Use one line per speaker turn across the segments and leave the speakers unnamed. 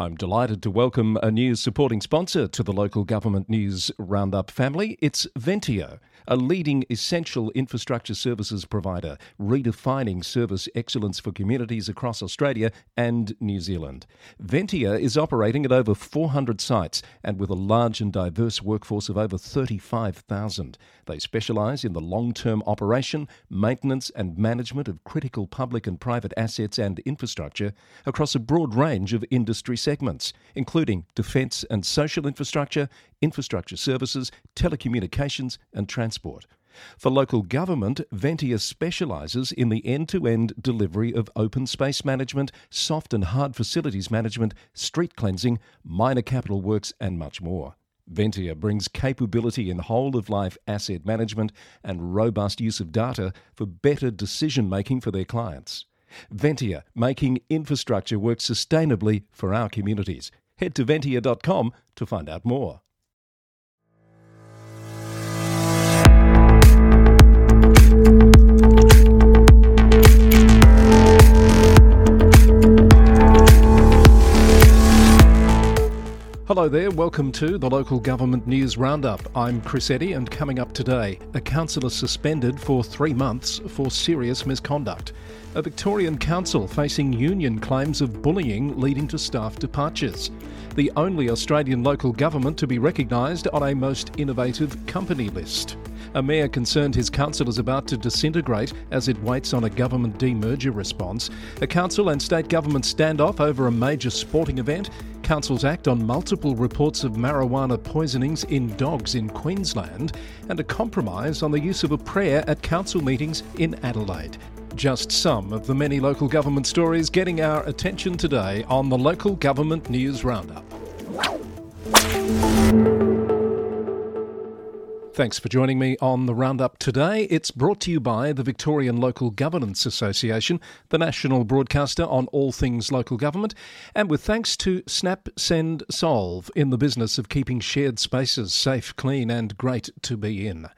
I'm delighted to welcome a new supporting sponsor to the local government news roundup family. It's Ventia, a leading essential infrastructure services provider, redefining service excellence for communities across Australia and New Zealand. Ventia is operating at over 400 sites and with a large and diverse workforce of over 35,000. They specialise in the long term operation, maintenance, and management of critical public and private assets and infrastructure across a broad range of industry sectors segments, including defence and social infrastructure, infrastructure services, telecommunications, and transport. For local government, Ventia specialises in the end to end delivery of open space management, soft and hard facilities management, street cleansing, minor capital works, and much more. Ventia brings capability in whole of life asset management and robust use of data for better decision making for their clients. Ventia, making infrastructure work sustainably for our communities. Head to ventia.com to find out more. Hello there, welcome to the Local Government News Roundup. I'm Chris Eddy, and coming up today, a councillor suspended for three months for serious misconduct. A Victorian council facing union claims of bullying leading to staff departures. The only Australian local government to be recognised on a most innovative company list. A mayor concerned his council is about to disintegrate as it waits on a government demerger response. A council and state government standoff over a major sporting event. Councils act on multiple reports of marijuana poisonings in dogs in Queensland. And a compromise on the use of a prayer at council meetings in Adelaide. Just some of the many local government stories getting our attention today on the Local Government News Roundup. Thanks for joining me on the Roundup today. It's brought to you by the Victorian Local Governance Association, the national broadcaster on all things local government, and with thanks to Snap Send Solve in the business of keeping shared spaces safe, clean, and great to be in.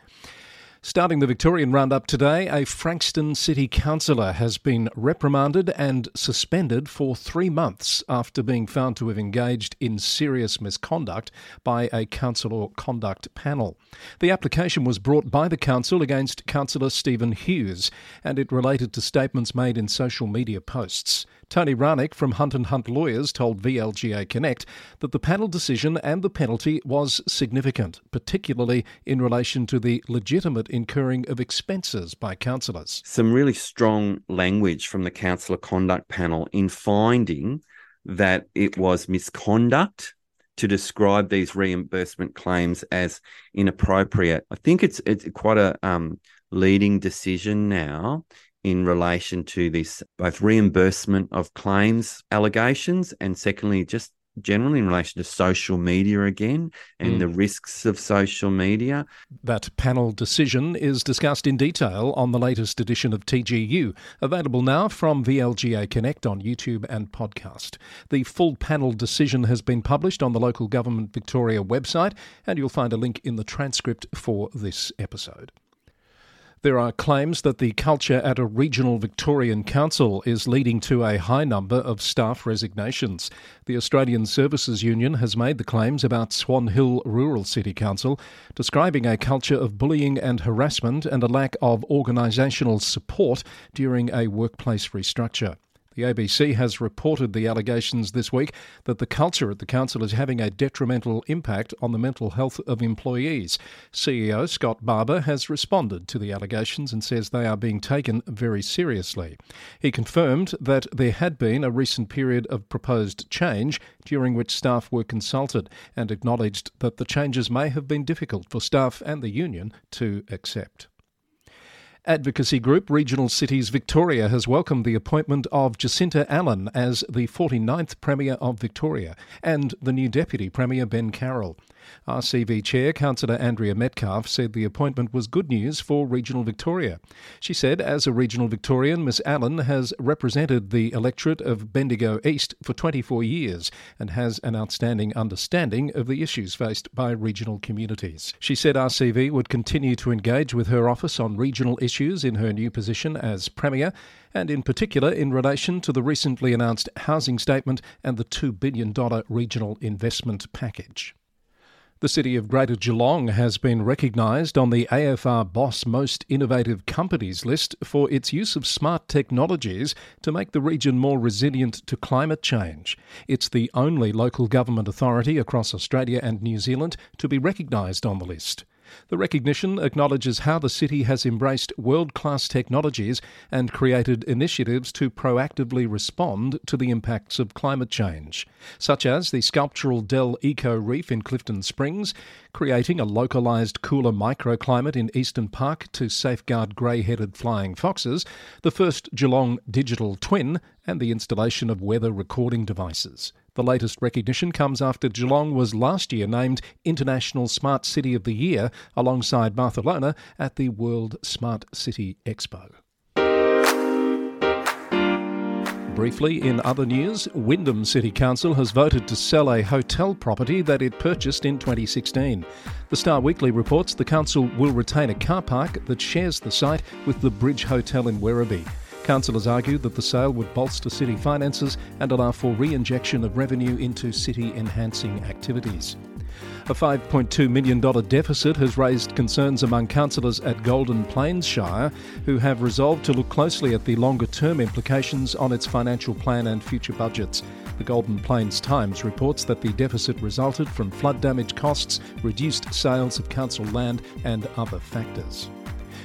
Starting the Victorian Roundup today, a Frankston City Councillor has been reprimanded and suspended for three months after being found to have engaged in serious misconduct by a Councillor conduct panel. The application was brought by the council against Councillor Stephen Hughes, and it related to statements made in social media posts. Tony Ranick from Hunt and Hunt Lawyers told VLGA Connect that the panel decision and the penalty was significant, particularly in relation to the legitimate incurring of expenses by councillors.
Some really strong language from the councillor conduct panel in finding that it was misconduct to describe these reimbursement claims as inappropriate. I think it's it's quite a um, leading decision now in relation to this both reimbursement of claims allegations and secondly just generally in relation to social media again and mm. the risks of social media.
That panel decision is discussed in detail on the latest edition of TGU, available now from VLGA Connect on YouTube and podcast. The full panel decision has been published on the Local Government Victoria website, and you'll find a link in the transcript for this episode. There are claims that the culture at a regional Victorian council is leading to a high number of staff resignations. The Australian Services Union has made the claims about Swan Hill Rural City Council, describing a culture of bullying and harassment and a lack of organisational support during a workplace restructure. The ABC has reported the allegations this week that the culture at the council is having a detrimental impact on the mental health of employees. CEO Scott Barber has responded to the allegations and says they are being taken very seriously. He confirmed that there had been a recent period of proposed change during which staff were consulted and acknowledged that the changes may have been difficult for staff and the union to accept. Advocacy group Regional Cities Victoria has welcomed the appointment of Jacinta Allan as the 49th Premier of Victoria and the new Deputy Premier Ben Carroll. RCV Chair Councillor Andrea Metcalfe said the appointment was good news for regional Victoria. She said, as a regional Victorian, Miss Allan has represented the electorate of Bendigo East for 24 years and has an outstanding understanding of the issues faced by regional communities. She said RCV would continue to engage with her office on regional issues in her new position as Premier and in particular in relation to the recently announced housing statement and the $2 billion regional investment package. The city of Greater Geelong has been recognised on the AFR Boss Most Innovative Companies list for its use of smart technologies to make the region more resilient to climate change. It's the only local government authority across Australia and New Zealand to be recognised on the list. The recognition acknowledges how the city has embraced world class technologies and created initiatives to proactively respond to the impacts of climate change, such as the sculptural Dell Eco Reef in Clifton Springs, creating a localised cooler microclimate in Eastern Park to safeguard grey headed flying foxes, the first Geelong digital twin, and the installation of weather recording devices. The latest recognition comes after Geelong was last year named International Smart City of the Year alongside Barcelona at the World Smart City Expo. Briefly, in other news, Wyndham City Council has voted to sell a hotel property that it purchased in 2016. The Star Weekly reports the council will retain a car park that shares the site with the Bridge Hotel in Werribee. Councillors argued that the sale would bolster city finances and allow for re injection of revenue into city enhancing activities. A $5.2 million deficit has raised concerns among councillors at Golden Plains Shire, who have resolved to look closely at the longer term implications on its financial plan and future budgets. The Golden Plains Times reports that the deficit resulted from flood damage costs, reduced sales of council land, and other factors.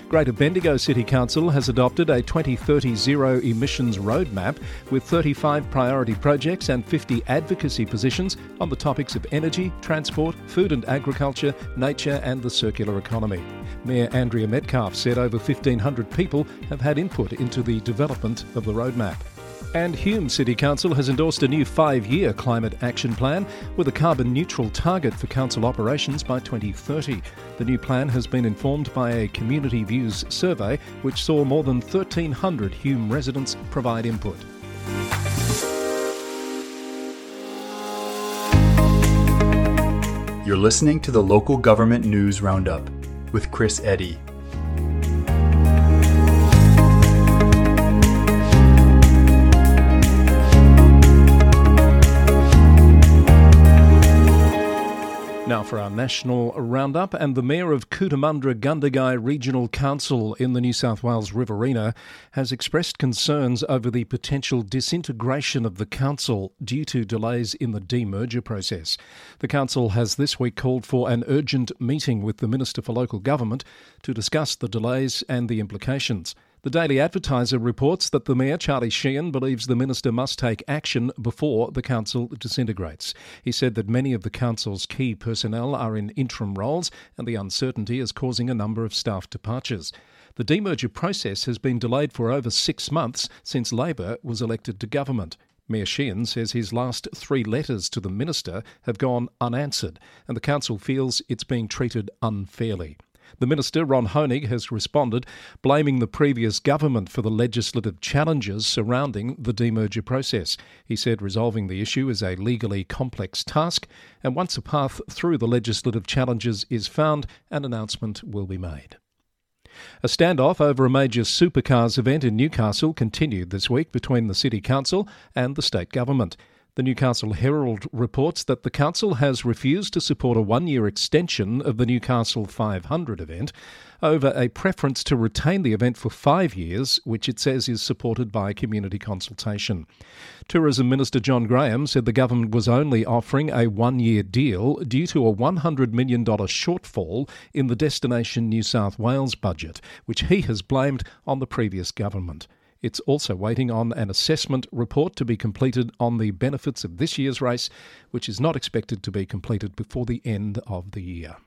Greater Bendigo City Council has adopted a 2030 zero emissions roadmap with 35 priority projects and 50 advocacy positions on the topics of energy, transport, food and agriculture, nature, and the circular economy. Mayor Andrea Metcalfe said over 1,500 people have had input into the development of the roadmap. And Hume City Council has endorsed a new five year climate action plan with a carbon neutral target for council operations by 2030. The new plan has been informed by a Community Views survey, which saw more than 1,300 Hume residents provide input.
You're listening to the Local Government News Roundup with Chris Eddy.
Now for our national roundup, and the Mayor of Cootamundra Gundagai Regional Council in the New South Wales Riverina has expressed concerns over the potential disintegration of the council due to delays in the demerger process. The council has this week called for an urgent meeting with the Minister for Local Government to discuss the delays and the implications. The Daily Advertiser reports that the Mayor, Charlie Sheahan, believes the Minister must take action before the Council disintegrates. He said that many of the Council's key personnel are in interim roles and the uncertainty is causing a number of staff departures. The demerger process has been delayed for over six months since Labor was elected to government. Mayor Sheahan says his last three letters to the Minister have gone unanswered, and the Council feels it's being treated unfairly. The Minister, Ron Hoenig, has responded, blaming the previous government for the legislative challenges surrounding the demerger process. He said resolving the issue is a legally complex task, and once a path through the legislative challenges is found, an announcement will be made. A standoff over a major supercars event in Newcastle continued this week between the City Council and the state government. The Newcastle Herald reports that the council has refused to support a one year extension of the Newcastle 500 event over a preference to retain the event for five years, which it says is supported by community consultation. Tourism Minister John Graham said the government was only offering a one year deal due to a $100 million shortfall in the Destination New South Wales budget, which he has blamed on the previous government. It's also waiting on an assessment report to be completed on the benefits of this year's race, which is not expected to be completed before the end of the year.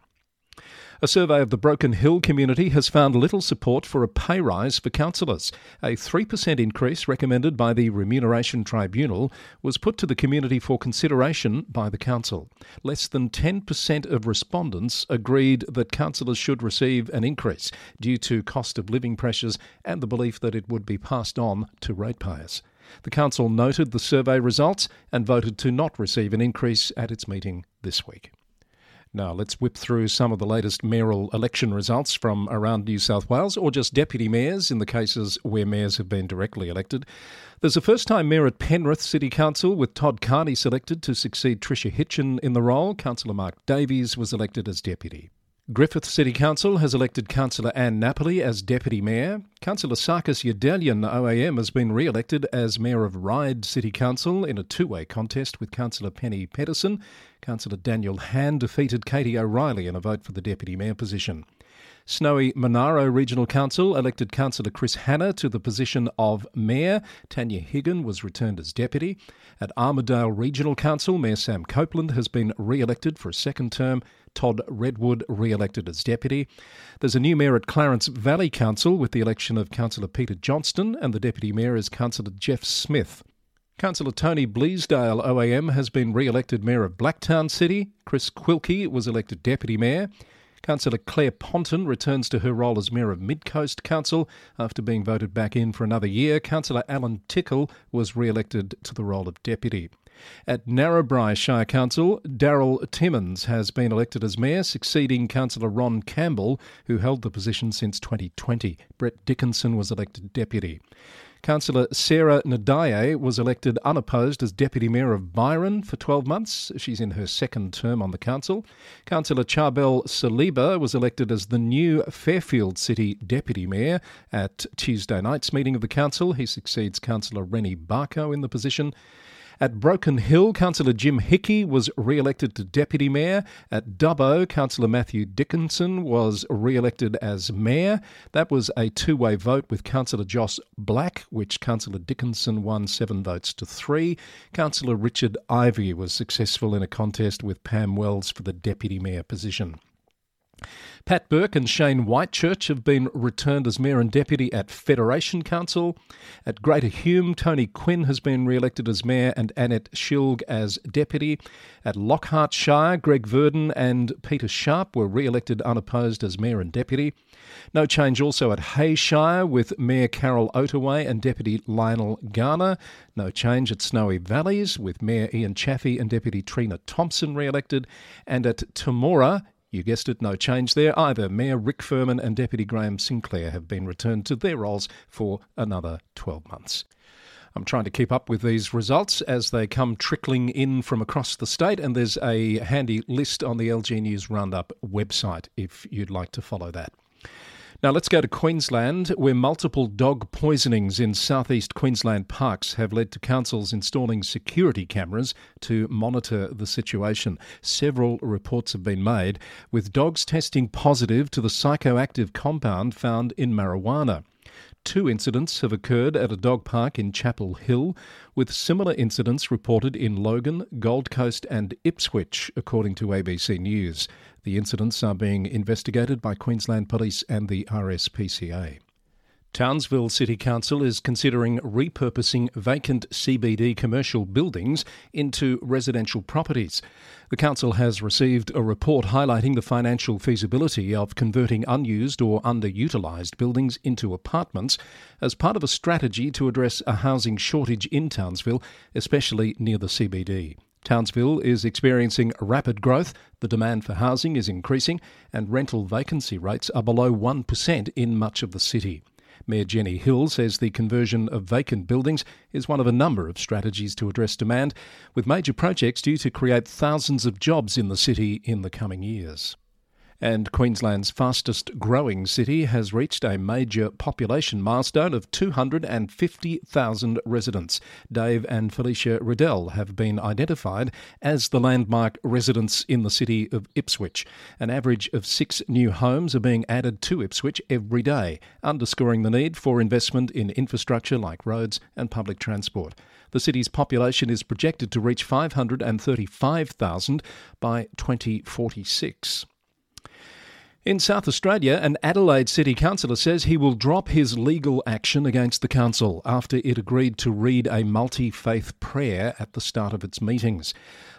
A survey of the Broken Hill community has found little support for a pay rise for councillors. A 3% increase recommended by the Remuneration Tribunal was put to the community for consideration by the council. Less than 10% of respondents agreed that councillors should receive an increase due to cost of living pressures and the belief that it would be passed on to ratepayers. The council noted the survey results and voted to not receive an increase at its meeting this week. Now, let's whip through some of the latest mayoral election results from around New South Wales, or just deputy mayors in the cases where mayors have been directly elected. There's a first time mayor at Penrith City Council with Todd Carney selected to succeed Tricia Hitchen in the role. Councillor Mark Davies was elected as deputy. Griffith City Council has elected Councillor Anne Napoli as Deputy Mayor. Councillor Sarkis Yedelian OAM has been re elected as Mayor of Ryde City Council in a two way contest with Councillor Penny Pedersen. Councillor Daniel Han defeated Katie O'Reilly in a vote for the Deputy Mayor position. Snowy Monaro Regional Council elected Councillor Chris Hanna to the position of Mayor. Tanya Higgin was returned as Deputy. At Armidale Regional Council, Mayor Sam Coupland has been re elected for a second term. Todd Redwood re elected as Deputy. There's a new Mayor at Clarence Valley Council with the election of Councillor Peter Johnston, and the Deputy Mayor is Councillor Jeff Smith. Councillor Tony Bleasdale OAM has been re elected Mayor of Blacktown City. Chris Quilkey was elected Deputy Mayor. Councillor Claire Pontin returns to her role as Mayor of Midcoast Council after being voted back in for another year. Councillor Alan Tickle was re elected to the role of Deputy. At Narrabri Shire Council, Daryl Tiemens has been elected as Mayor, succeeding Councillor Ron Campbell, who held the position since 2020. Brett Dickinson was elected Deputy. Councillor Sarah Ndiaye was elected unopposed as Deputy Mayor of Byron for 12 months. She's in her second term on the council. Councillor Charbel Saliba was elected as the new Fairfield City Deputy Mayor at Tuesday night's meeting of the council. He succeeds Councillor Rennie Barco in the position. At Broken Hill, Councillor Jim Hickey was re elected to Deputy Mayor. At Dubbo, Councillor Mathew Dickerson was re elected as Mayor. That was a two way vote with Councillor Josh Black, which Councillor Dickinson won seven votes to three. Councillor Richard Ivey was successful in a contest with Pam Wells for the Deputy Mayor position. Pat Bourke and Shane Whitechurch have been returned as Mayor and Deputy at Federation Council. At Greater Hume, Tony Quinn has been re elected as Mayor and Annette Schilg as Deputy. At Lockhart Shire, Greg Verdon and Peter Sharp were re elected unopposed as Mayor and Deputy. No change also at Hay Shire with Mayor Carol Oataway and Deputy Lionel Garner. No change at Snowy Valleys with Mayor Ian Chaffey and Deputy Trina Thompson re elected. And at Temora, you guessed it, no change there either. Mayor Rick Firman and Deputy Graham Sinclair have been returned to their roles for another 12 months. I'm trying to keep up with these results as they come trickling in from across the state, and there's a handy list on the LG News Roundup website if you'd like to follow that. Now let's go to Queensland, where multiple dog poisonings in southeast Queensland parks have led to councils installing security cameras to monitor the situation. Several reports have been made, with dogs testing positive to the psychoactive compound found in marijuana. Two incidents have occurred at a dog park in Chapel Hill, with similar incidents reported in Logan, Gold Coast, and Ipswich, according to ABC News. The incidents are being investigated by Queensland Police and the RSPCA. Townsville City Council is considering repurposing vacant CBD commercial buildings into residential properties. The Council has received a report highlighting the financial feasibility of converting unused or underutilised buildings into apartments as part of a strategy to address a housing shortage in Townsville, especially near the CBD. Townsville is experiencing rapid growth, the demand for housing is increasing, and rental vacancy rates are below 1% in much of the city. Mayor Jenny Hill says the conversion of vacant buildings is one of a number of strategies to address demand, with major projects due to create thousands of jobs in the city in the coming years. And Queensland's fastest growing city has reached a major population milestone of 250,000 residents. Dave and Felicia Riddell have been identified as the landmark residents in the city of Ipswich. An average of six new homes are being added to Ipswich every day, underscoring the need for investment in infrastructure like roads and public transport. The city's population is projected to reach 535,000 by 2046. In South Australia, an Adelaide City councillor says he will drop his legal action against the council after it agreed to read a multi faith prayer at the start of its meetings.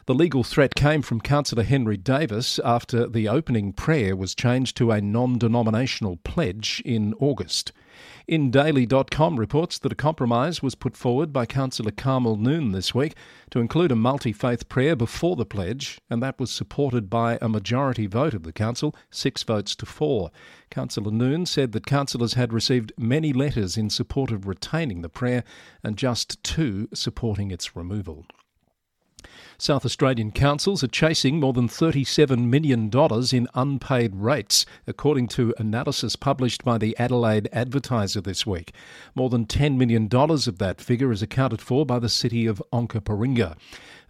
The legal threat came from Councillor Henry Davis after the opening prayer was changed to a non denominational pledge in August. InDaily.com reports that a compromise was put forward by Councillor Carmel Noon this week to include a multi faith prayer before the pledge, and that was supported by a majority vote of the council, six votes to four. Councillor Noon said that councillors had received many letters in support of retaining the prayer and just two supporting its removal. South Australian councils are chasing more than $37 million in unpaid rates, according to analysis published by the Adelaide Advertiser this week. More than $10 million of that figure is accounted for by the city of Onkaparinga.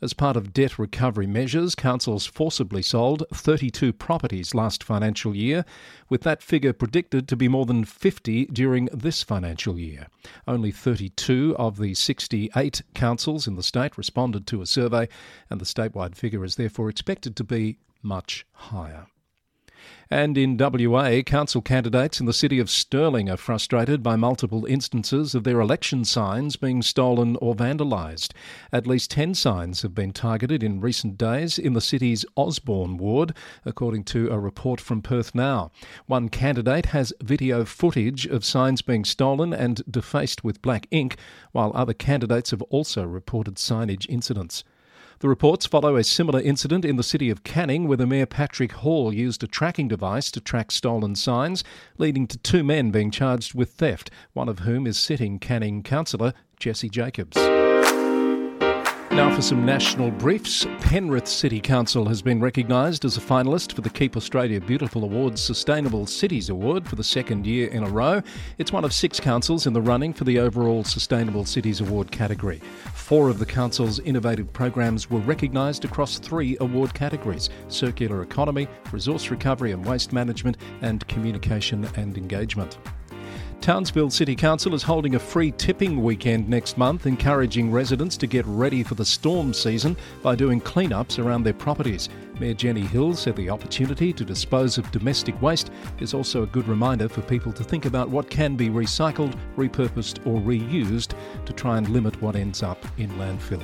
As part of debt recovery measures, councils forcibly sold 32 properties last financial year, with that figure predicted to be more than 50 during this financial year. Only 32 of the 68 councils in the state responded to a survey, and the statewide figure is therefore expected to be much higher. And in WA, council candidates in the city of Stirling are frustrated by multiple instances of their election signs being stolen or vandalised. At least 10 signs have been targeted in recent days in the city's Osborne ward, according to a report from Perth Now. One candidate has video footage of signs being stolen and defaced with black ink, while other candidates have also reported signage incidents. The reports follow a similar incident in the city of Canning, where the Mayor Patrick Hall used a tracking device to track stolen signs, leading to two men being charged with theft, one of whom is sitting Canning councillor Jesse Jacobs. Now for some national briefs. Penrith City Council has been recognised as a finalist for the Keep Australia Beautiful Awards Sustainable Cities Award for the second year in a row. It's one of six councils in the running for the overall Sustainable Cities Award category. Four of the council's innovative programs were recognised across three award categories circular economy, resource recovery and waste management, and communication and engagement. Townsville City Council is holding a free tipping weekend next month, encouraging residents to get ready for the storm season by doing cleanups around their properties. Mayor Jenny Hill said the opportunity to dispose of domestic waste is also a good reminder for people to think about what can be recycled, repurposed, or reused to try and limit what ends up in landfill.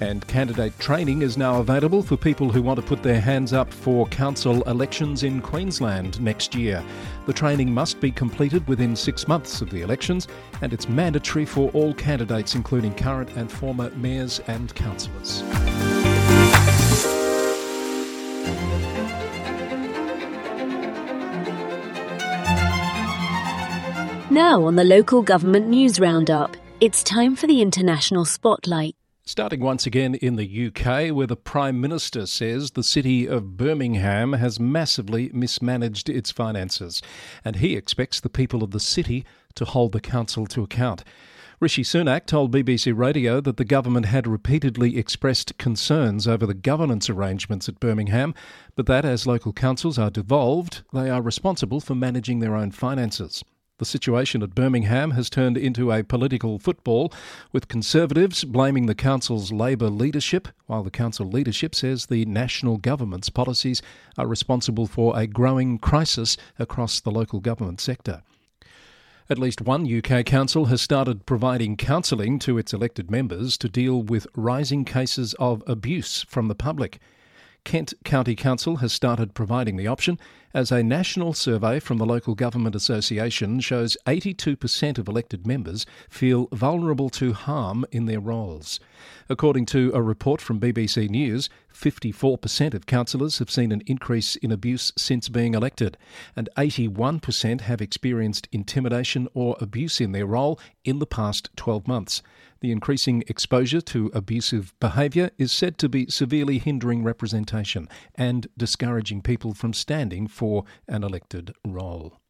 And candidate training is now available for people who want to put their hands up for council elections in Queensland next year. The training must be completed within six months of the elections, and it's mandatory for all candidates, including current and former mayors and councillors.
Now, on the local government news roundup, it's time for the international spotlight.
Starting once again in the UK, where the Prime Minister says the city of Birmingham has massively mismanaged its finances, and he expects the people of the city to hold the council to account. Rishi Sunak told BBC Radio that the government had repeatedly expressed concerns over the governance arrangements at Birmingham, but that as local councils are devolved, they are responsible for managing their own finances. The situation at Birmingham has turned into a political football, with Conservatives blaming the Council's Labor leadership, while the Council leadership says the national government's policies are responsible for a growing crisis across the local government sector. At least one UK council has started providing counselling to its elected members to deal with rising cases of abuse from the public. Kent County Council has started providing the option, as a national survey from the Local Government Association shows 82% of elected members feel vulnerable to harm in their roles. According to a report from BBC News, 54% of councillors have seen an increase in abuse since being elected, and 81% have experienced intimidation or abuse in their role in the past 12 months. The increasing exposure to abusive behaviour is said to be severely hindering representation and discouraging people from standing for an elected role.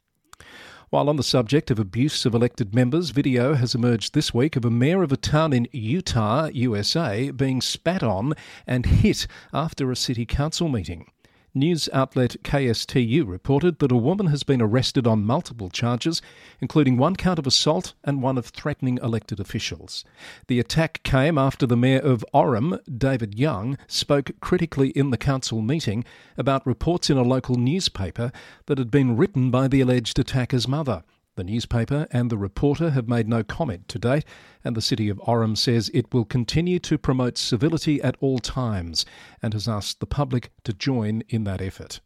While on the subject of abuse of elected members, video has emerged this week of a mayor of a town in Utah, USA, being spat on and hit after a city council meeting. News outlet KSTU reported that a woman has been arrested on multiple charges, including one count of assault and one of threatening elected officials. The attack came after the Mayor of Orem, David Young, spoke critically in the council meeting about reports in a local newspaper that had been written by the alleged attacker's mother. The newspaper and the reporter have made no comment to date, and the City of Orem says it will continue to promote civility at all times and has asked the public to join in that effort.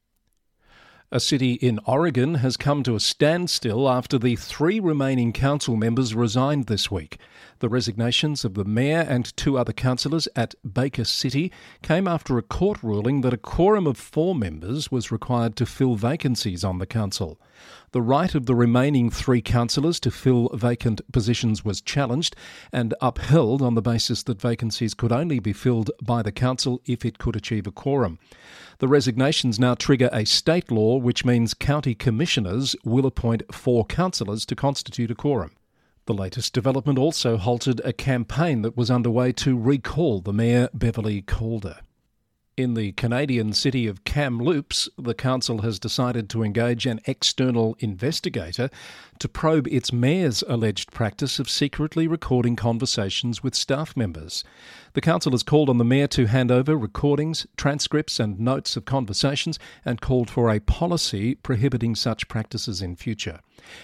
A city in Oregon has come to a standstill after the three remaining council members resigned this week. The resignations of the mayor and two other councillors at Baker City came after a court ruling that a quorum of four members was required to fill vacancies on the council. The right of the remaining three councillors to fill vacant positions was challenged and upheld on the basis that vacancies could only be filled by the council if it could achieve a quorum. The resignations now trigger a state law which means county commissioners will appoint four councillors to constitute a quorum. The latest development also halted a campaign that was underway to recall the Mayor Beverly Calder. In the Canadian city of Kamloops, the council has decided to engage an external investigator to probe its mayor's alleged practice of secretly recording conversations with staff members. The council has called on the mayor to hand over recordings, transcripts, and notes of conversations and called for a policy prohibiting such practices in future.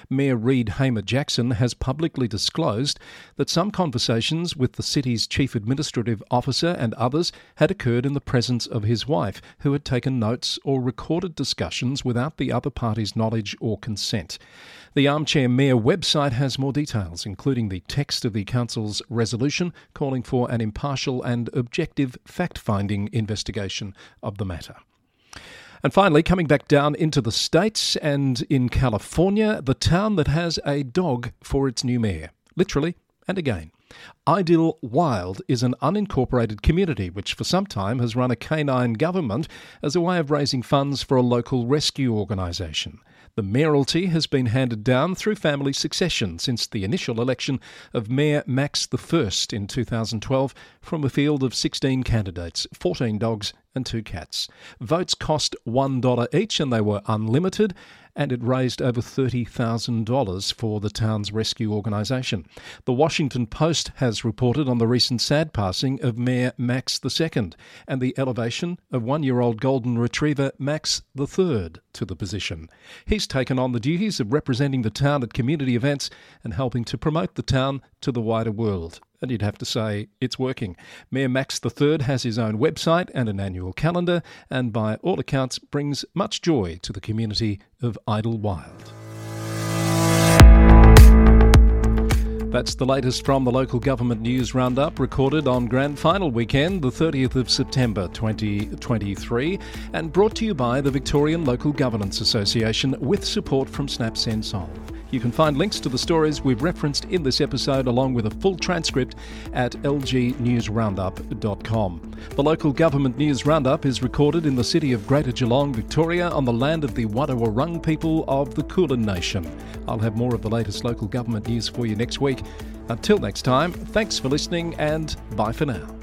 Mayor Reid Hamer Jackson has publicly disclosed that some conversations with the city's chief administrative officer and others had occurred in the presence of his wife, who had taken notes or recorded discussions without the other party's knowledge or consent. The Armchair Mayor website has more details, including the text of the Council's resolution calling for an impartial and objective fact finding investigation of the matter. And finally, coming back down into the States and in California, the town that has a dog for its new mayor. Literally and again. Idyllwild is an unincorporated community which for some time has run a canine government as a way of raising funds for a local rescue organisation. The mayoralty has been handed down through family succession since the initial election of Mayor Max I in 2012 from a field of 16 candidates, 14 dogs and two cats. Votes cost $1 each and they were unlimited, and it raised over $30,000 for the town's rescue organisation. The Washington Post has reported on the recent sad passing of Mayor Max II and the elevation of one year old golden retriever Max III to the position. He's taken on the duties of representing the town at community events and helping to promote the town to the wider world and you'd have to say it's working. Mayor Max III has his own website and an annual calendar, and by all accounts brings much joy to the community of Idyllwild. That's the latest from the local government news roundup recorded on Grand Final weekend, the 30th of September 2023, and brought to you by the Victorian Local Governance Association with support from SnapSend Solve. You can find links to the stories we've referenced in this episode along with a full transcript at lgnewsroundup.com. The local government news roundup is recorded in the city of Greater Geelong, Victoria, on the land of the Wadawurrung people of the Kulin Nation. I'll have more of the latest local government news for you next week. Until next time, thanks for listening and bye for now.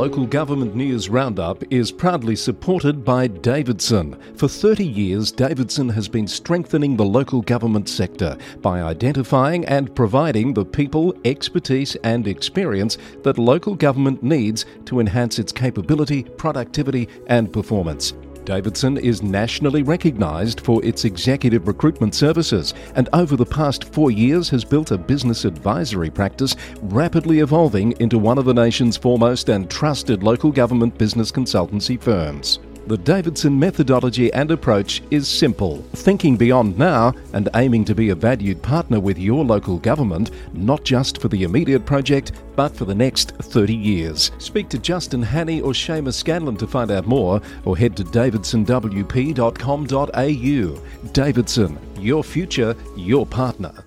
Local government news roundup is proudly supported by Davidson. For 30 years, Davidson has been strengthening the local government sector by identifying and providing the people, expertise, and experience that local government needs to enhance its capability, productivity, and performance. Davidson is nationally recognised for its executive recruitment services and over the past four years has built a business advisory practice rapidly evolving into one of the nation's foremost and trusted local government business consultancy firms. The Davidson methodology and approach is simple thinking beyond now and aiming to be a valued partner with your local government, not just for the immediate project, but for the next 30 years. Speak to Justin Hannay or Seamus Scanlon to find out more, or head to davidsonwp.com.au. Davidson, your future, your partner.